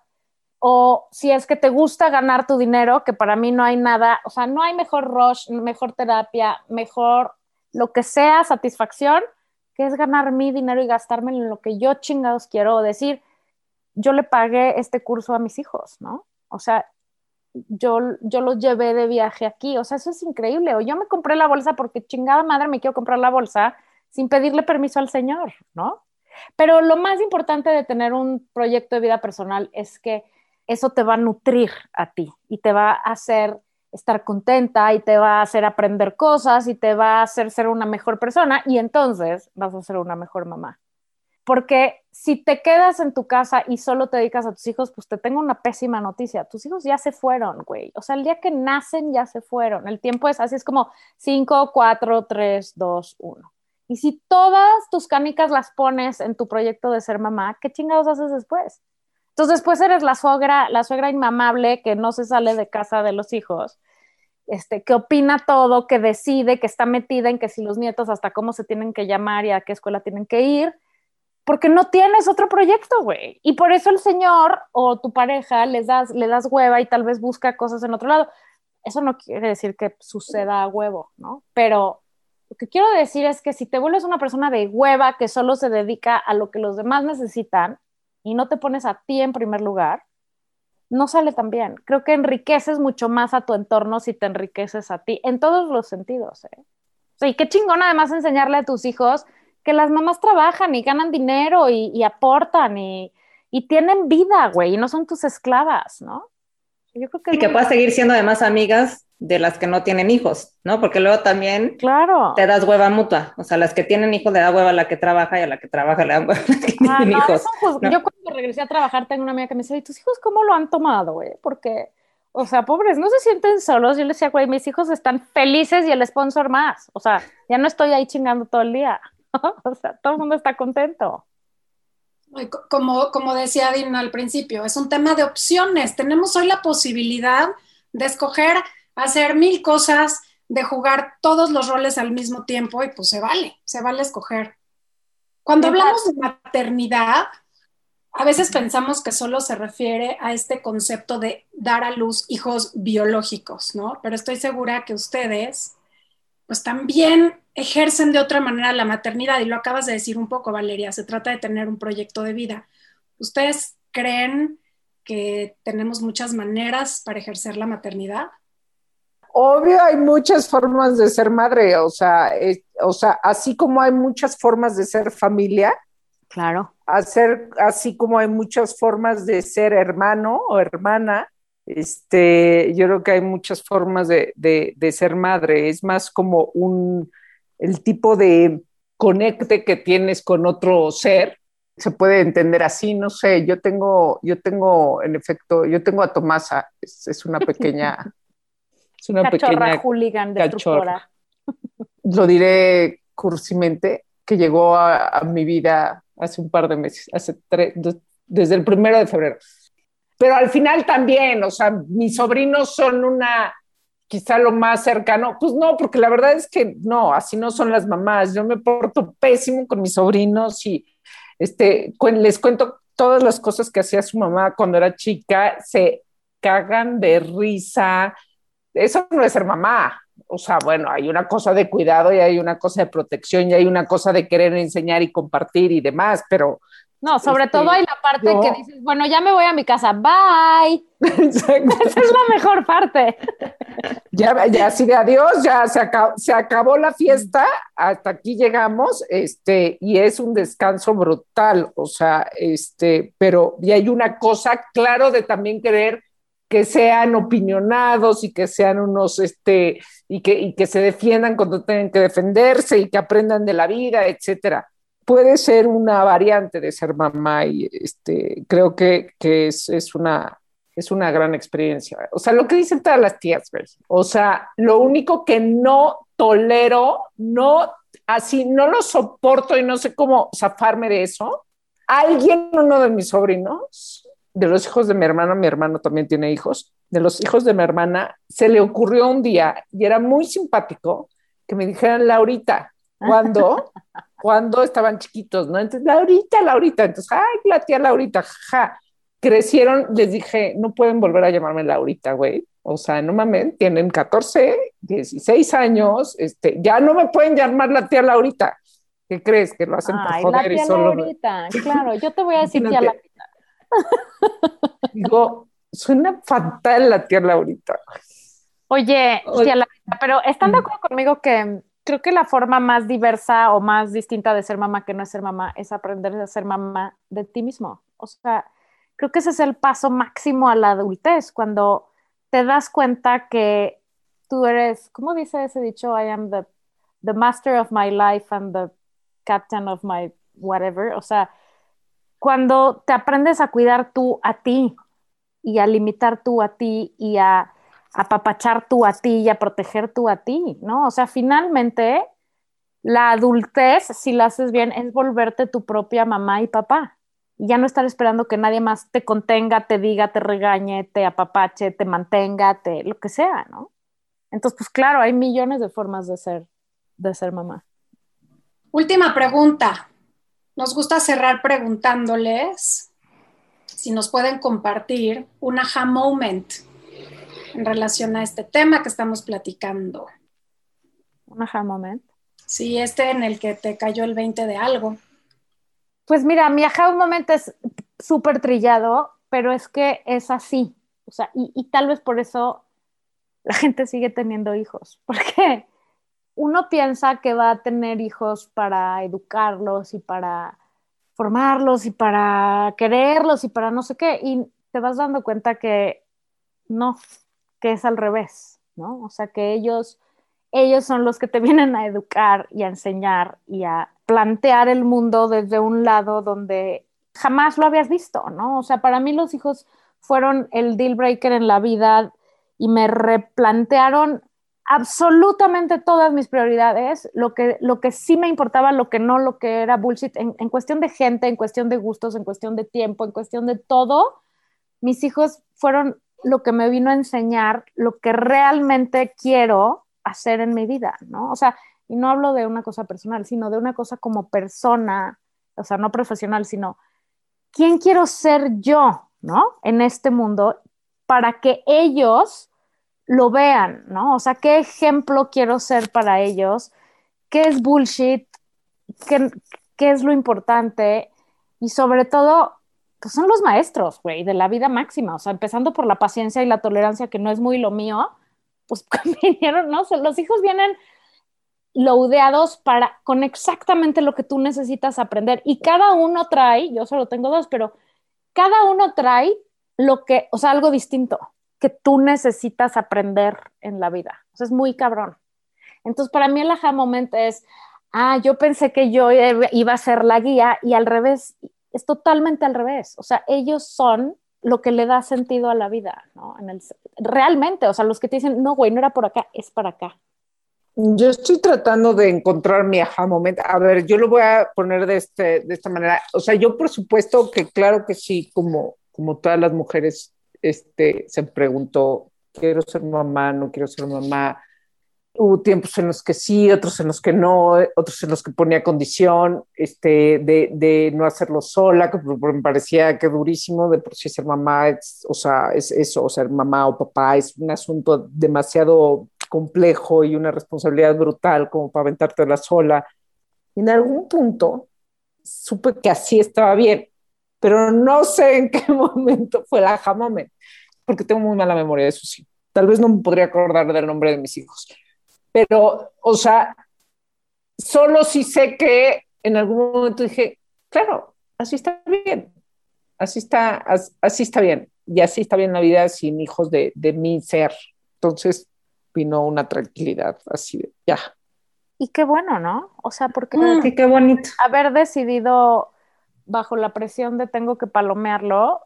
o si es que te gusta ganar tu dinero, que para mí no hay nada, o sea, no hay mejor rush, mejor terapia, mejor lo que sea satisfacción, que es ganar mi dinero y gastarme en lo que yo chingados quiero, decir, yo le pagué este curso a mis hijos, ¿no? O sea, yo, yo los llevé de viaje aquí, o sea, eso es increíble, o yo me compré la bolsa porque chingada madre me quiero comprar la bolsa sin pedirle permiso al Señor, ¿no? Pero lo más importante de tener un proyecto de vida personal es que eso te va a nutrir a ti y te va a hacer estar contenta y te va a hacer aprender cosas y te va a hacer ser una mejor persona y entonces vas a ser una mejor mamá. Porque si te quedas en tu casa y solo te dedicas a tus hijos, pues te tengo una pésima noticia. Tus hijos ya se fueron, güey. O sea, el día que nacen ya se fueron. El tiempo es así, es como 5, 4, 3, 2, 1. Y si todas tus canicas las pones en tu proyecto de ser mamá, ¿qué chingados haces después? Entonces después eres la suegra, la suegra inmamable que no se sale de casa de los hijos, este, que opina todo, que decide, que está metida en que si los nietos hasta cómo se tienen que llamar y a qué escuela tienen que ir, porque no tienes otro proyecto, güey. Y por eso el señor o tu pareja les das, le das hueva y tal vez busca cosas en otro lado. Eso no quiere decir que suceda a huevo, ¿no? Pero lo que quiero decir es que si te vuelves una persona de hueva que solo se dedica a lo que los demás necesitan y no te pones a ti en primer lugar, no sale tan bien. Creo que enriqueces mucho más a tu entorno si te enriqueces a ti, en todos los sentidos. ¿eh? O sea, y qué chingón además enseñarle a tus hijos que las mamás trabajan y ganan dinero y, aportan y, y, tienen vida, güey, y no son tus esclavas, ¿no? Yo creo que y que puedas seguir siendo además amigas de las que no tienen hijos, ¿no? Porque luego también claro. te das hueva mutua. O sea, las que tienen hijos le da hueva a la que trabaja y a la que trabaja le dan hueva a la que ah, tienen hijos. Yo cuando regresé a trabajar tengo una amiga que me dice, ¿y tus hijos cómo lo han tomado, güey? Porque, o sea, pobres, no se sienten solos. Yo les decía, güey, mis hijos están felices y el sponsor más. O sea, ya no estoy ahí chingando todo el día. o sea, todo el mundo está contento. Como, como decía Dina al principio, es un tema de opciones. Tenemos hoy la posibilidad de escoger hacer mil cosas, de jugar todos los roles al mismo tiempo y pues se vale, se vale escoger. Cuando hablamos de maternidad, a veces pensamos que solo se refiere a este concepto de dar a luz hijos biológicos, ¿no? Pero estoy segura que ustedes, pues también ejercen de otra manera la maternidad y lo acabas de decir un poco, Valeria, se trata de tener un proyecto de vida. ¿Ustedes creen que tenemos muchas maneras para ejercer la maternidad? Obvio, hay muchas formas de ser madre, o sea, o sea, así como hay muchas formas de ser familia, claro, hacer, así como hay muchas formas de ser hermano o hermana, este, yo creo que hay muchas formas de, de, ser madre. Es más como un, el tipo de conecte que tienes con otro ser. Se puede entender así, no sé, yo tengo, yo tengo, en efecto, yo tengo a Tomasa, es una pequeña es una pequeña hooligan cachorra. Lo diré cursimente, que llegó a, mi vida hace un par de meses, hace tres, desde el primero de febrero. Pero al final también, o sea, mis sobrinos son una, quizá lo más cercano, pues no, porque la verdad es que no, así no son las mamás. Yo me porto pésimo con mis sobrinos y este, les cuento todas las cosas que hacía su mamá cuando era chica, se cagan de risa, eso no es ser mamá. O sea, bueno, hay una cosa de cuidado y hay una cosa de protección y hay una cosa de querer enseñar y compartir y demás, pero... No, sobre este, todo hay la parte que dices, bueno, ya me voy a mi casa, bye. Esa es la mejor parte. Ya, ya así de adiós, ya se acabó, se acabó la fiesta, hasta aquí llegamos, este, y es un descanso brutal, o sea, este, pero y hay una cosa, claro, de también querer que sean opinionados y que sean unos, este, y que, y que se defiendan cuando tienen que defenderse y que aprendan de la vida, etcétera. Puede ser una variante de ser mamá y este, creo que, que es, es, una, es una gran experiencia. O sea, lo que dicen todas las tías, o sea, lo único que no tolero, no, así, no lo soporto y no sé cómo zafarme de eso. Alguien, uno de mis sobrinos, de los hijos de mi hermano, mi hermano también tiene hijos, de los hijos de mi hermana, se le ocurrió un día y era muy simpático que me dijeran Laurita, cuando, cuando estaban chiquitos, ¿no? Entonces, Laurita, Laurita, entonces, ay, la tía Laurita, ja. crecieron, les dije, no pueden volver a llamarme Laurita, güey. O sea, no mames, tienen 14, 16 años, este, ya no me pueden llamar la tía Laurita. ¿Qué crees? Que lo hacen Ay, por la joder y tía solo. Laurita, claro, yo te voy a decir tía. Laurita. Digo, suena fatal la tía Laurita. Oye, Oye. tía Laurita, pero ¿están de Mm. acuerdo conmigo que creo que la forma más diversa o más distinta de ser mamá que no es ser mamá es aprender a ser mamá de ti mismo? O sea, creo que ese es el paso máximo a la adultez, cuando te das cuenta que tú eres, ¿cómo dice ese dicho? I am the, the master of my life and the captain of my whatever. O sea, cuando te aprendes a cuidar tú a ti y a limitar tú a ti y a apapachar tú a ti y a proteger tú a ti, ¿no? O sea, finalmente la adultez, si la haces bien, es volverte tu propia mamá y papá. Y ya no estar esperando que nadie más te contenga, te diga, te regañe, te apapache, te mantenga, te lo que sea, ¿no? Entonces, pues claro, hay millones de formas de ser, de ser mamá. Última pregunta. Nos gusta cerrar preguntándoles si nos pueden compartir un aha moment en relación a este tema que estamos platicando. Un aha moment. Sí, este en el que te cayó el 20 de algo. Pues mira, mi aha moment es súper trillado, pero es que es así. O sea, y, y tal vez por eso la gente sigue teniendo hijos, porque uno piensa que va a tener hijos para educarlos y para formarlos y para quererlos y para no sé qué, y te vas dando cuenta que no, que es al revés, ¿no? O sea, que ellos, ellos son los que te vienen a educar y a enseñar y a plantear el mundo desde un lado donde jamás lo habías visto, ¿no? O sea, para mí los hijos fueron el deal breaker en la vida y me replantearon absolutamente todas mis prioridades, lo que, lo que sí me importaba, lo que no, lo que era bullshit, en, en, cuestión de gente, en cuestión de gustos, en cuestión de tiempo, en cuestión de todo, mis hijos fueron lo que me vino a enseñar lo que realmente quiero hacer en mi vida, ¿no? O sea, y no hablo de una cosa personal, sino de una cosa como persona, o sea, no profesional, sino quién quiero ser yo, ¿no? En este mundo, para que ellos lo vean, ¿no? O sea, ¿qué ejemplo quiero ser para ellos? ¿Qué es bullshit? ¿Qué, qué es lo importante? Y sobre todo, pues son los maestros, güey, de la vida máxima. O sea, empezando por la paciencia y la tolerancia, que no es muy lo mío, pues vinieron, ¿no? Los hijos vienen laudeados para, con exactamente lo que tú necesitas aprender. Y cada uno trae, yo solo tengo dos, pero cada uno trae lo que, o sea, algo distinto que tú necesitas aprender en la vida. O sea, es muy cabrón. Entonces, para mí el aha moment es, ah, yo pensé que yo iba a ser la guía y al revés, es totalmente al revés. O sea, ellos son lo que le da sentido a la vida, ¿no? En el, realmente, o sea, los que te dicen, no, güey, no era por acá, es para acá. Yo estoy tratando de encontrar mi aha moment. A ver, yo lo voy a poner de, este, de esta manera. O sea, yo por supuesto que claro que sí, como, como todas las mujeres, este, se preguntó, quiero ser mamá, no quiero ser mamá. Hubo tiempos en los que sí, otros en los que no, otros en los que ponía condición este, de, no hacerlo sola, que me parecía que durísimo, de por sí ser mamá, o sea, es eso, ser mamá o papá es un asunto demasiado complejo y una responsabilidad brutal como para aventártela sola. En algún punto supe que así estaba bien, pero no sé en qué momento fue la moment, porque tengo muy mala memoria de eso sí. Tal vez no me podría acordar del nombre de mis hijos, pero, o sea, solo sí sé que en algún momento dije, claro, así está bien, así está, así, así está bien, y así está bien la vida sin hijos de, de mi ser. Entonces vino una tranquilidad así de, ya. Y qué bueno, ¿no? O sea, porque mm, qué bonito. haber decidido bajo la presión de tengo que palomearlo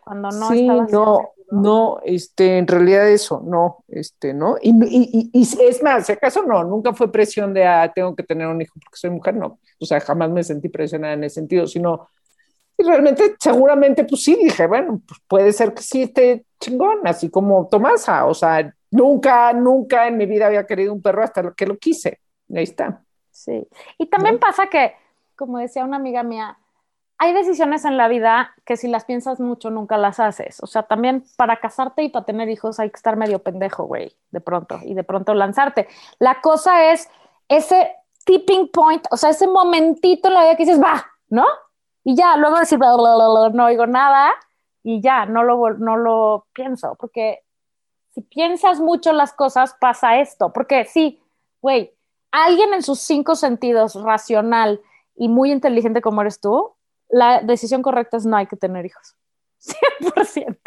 cuando no sí, estaba no, no, este, en realidad eso, no, este, ¿no? Y, y, y, y, es más, si acaso no, nunca fue presión de, ah, tengo que tener un hijo porque soy mujer, no, o sea, jamás me sentí presionada en ese sentido, sino, y realmente, seguramente, pues sí, dije, bueno, pues puede ser que sí esté chingón, así como Tomasa, o sea, nunca, nunca en mi vida había querido un perro hasta que lo quise, ahí está. Sí, y también ¿no? pasa que, como decía una amiga mía, hay decisiones en la vida que si las piensas mucho nunca las haces. O sea, también para casarte y para tener hijos hay que estar medio pendejo, güey, de pronto, y de pronto lanzarte. La cosa es ese tipping point, o sea, ese momentito en la vida que dices, va, ¿no? Y ya, luego decir, bla, no oigo nada y ya, no lo, no lo pienso, porque si piensas mucho las cosas, pasa esto, porque sí, güey, alguien en sus cinco sentidos, racional y muy inteligente como eres tú, la decisión correcta es no hay que tener hijos. 100%.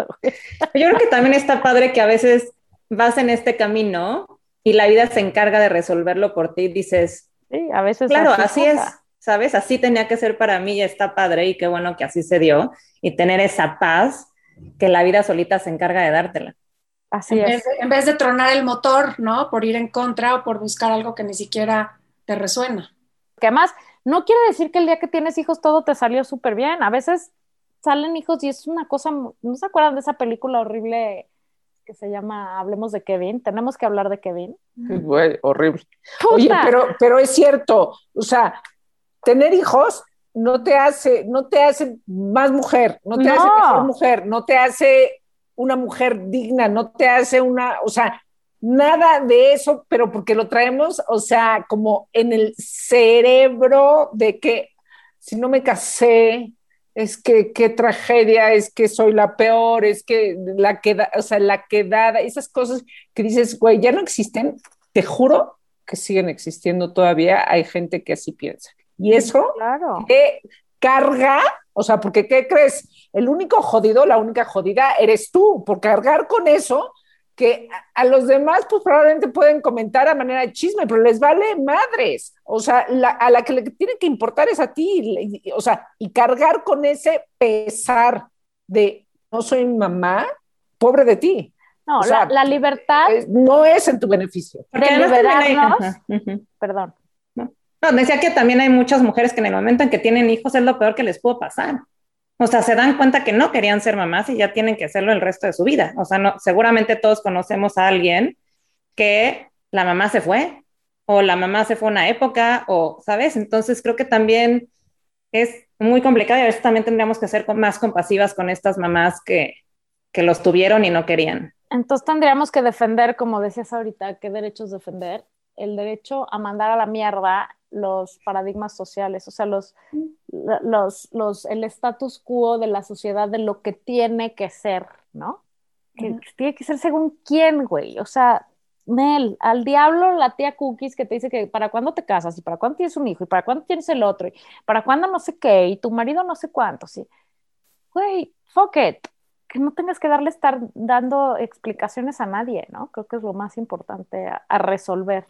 Yo creo que también está padre que a veces vas en este camino y la vida se encarga de resolverlo por ti y dices, sí, a veces claro, así es, ¿sabes? Así tenía que ser para mí y está padre y qué bueno que así se dio y tener esa paz que la vida solita se encarga de dártela. Así en es. Vez de, en vez de tronar el motor, ¿no? Por ir en contra o por buscar algo que ni siquiera te resuena. Que además, no quiere decir que el día que tienes hijos todo te salió súper bien. A veces salen hijos y es una cosa, ¿no se acuerdan de esa película horrible que se llama Hablemos de Kevin? Tenemos que hablar de Kevin. Güey, horrible. Puta. Oye, pero, pero es cierto, o sea, tener hijos no te hace, no te hace más mujer, no te No. hace mejor mujer, no te hace una mujer digna, no te hace una, o sea, nada de eso, pero porque lo traemos, o sea, como en el cerebro de que si no me casé, es que qué tragedia, es que soy la peor, es que la queda, o sea, la quedada, esas cosas que dices, güey, ya no existen, te juro que siguen existiendo todavía, hay gente que así piensa. Y eso Claro. que carga, o sea, porque ¿qué crees? El único jodido, la única jodida eres tú, por cargar con eso que a, a los demás pues probablemente pueden comentar a manera de chisme, pero les vale madres. O sea, la- a la que le tiene que importar es a ti. y- y- o sea, y cargar con ese pesar de no soy mamá, pobre de ti. No, O sea, la, la libertad Es- no es en tu beneficio. de hay-. Perdón. No, decía que también hay muchas mujeres que en el momento en que tienen hijos es lo peor que les pudo pasar. O sea, se dan cuenta que no querían ser mamás y ya tienen que hacerlo el resto de su vida. O sea, no, seguramente todos conocemos a alguien que la mamá se fue o la mamá se fue una época o, ¿sabes? Entonces creo que también es muy complicado y a veces también tendríamos que ser más compasivas con estas mamás que, que los tuvieron y no querían. Entonces tendríamos que defender, como decías ahorita, ¿qué derechos defender? El derecho a mandar a la mierda los paradigmas sociales, o sea, los, los, los, el status quo de la sociedad de lo que tiene que ser, ¿no? Que tiene que ser según quién, güey. O sea, Nel, al diablo la tía Cookies que te dice que para cuándo te casas y para cuándo tienes un hijo y para cuándo tienes el otro y para cuándo no sé qué y tu marido no sé cuánto, sí. Güey, fuck it. Que no tengas que darle estar dando explicaciones a nadie, ¿no? Creo que es lo más importante a, a resolver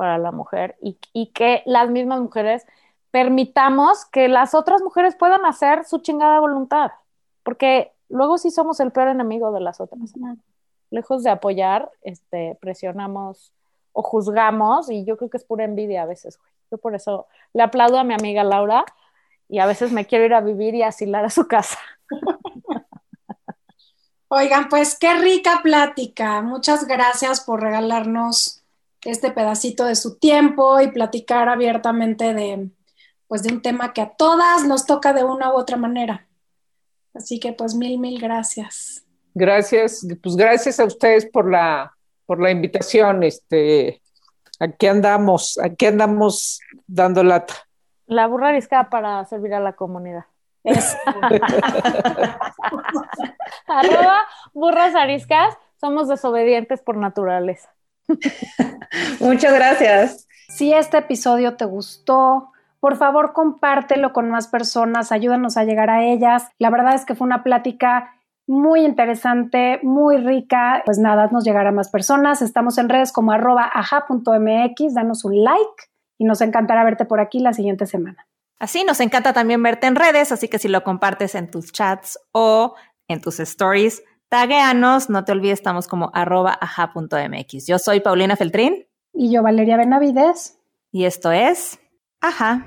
para la mujer y, y que las mismas mujeres permitamos que las otras mujeres puedan hacer su chingada voluntad, porque luego sí somos el peor enemigo de las otras. Lejos de apoyar, este, presionamos o juzgamos y yo creo que es pura envidia a veces. güey. Yo por eso le aplaudo a mi amiga Laura y a veces me quiero ir a vivir y asilar a su casa. Oigan, pues qué rica plática. Muchas gracias por regalarnos este pedacito de su tiempo y platicar abiertamente de, pues, de un tema que a todas nos toca de una u otra manera. Así que pues mil, mil gracias. Gracias, pues gracias a ustedes por la, por la invitación. Este, aquí andamos, aquí andamos dando lata. La burra ariscada para servir a la comunidad. Es, Arroba burras ariscas, somos desobedientes por naturaleza. Muchas gracias. Si este episodio te gustó, por favor compártelo con más personas, ayúdanos a llegar a ellas. La verdad es que fue una plática muy interesante, muy rica. Pues nada, nos llegar a más personas. Estamos en redes como arroba aja.mx, danos un like y nos encantará verte por aquí la siguiente semana. Así nos encanta también verte en redes, así que si lo compartes en tus chats o en tus stories, tagueanos, no te olvides, estamos como arroba aja.mx. Yo soy Paulina Feltrín Y yo, Valeria Benavides. y esto es Aja.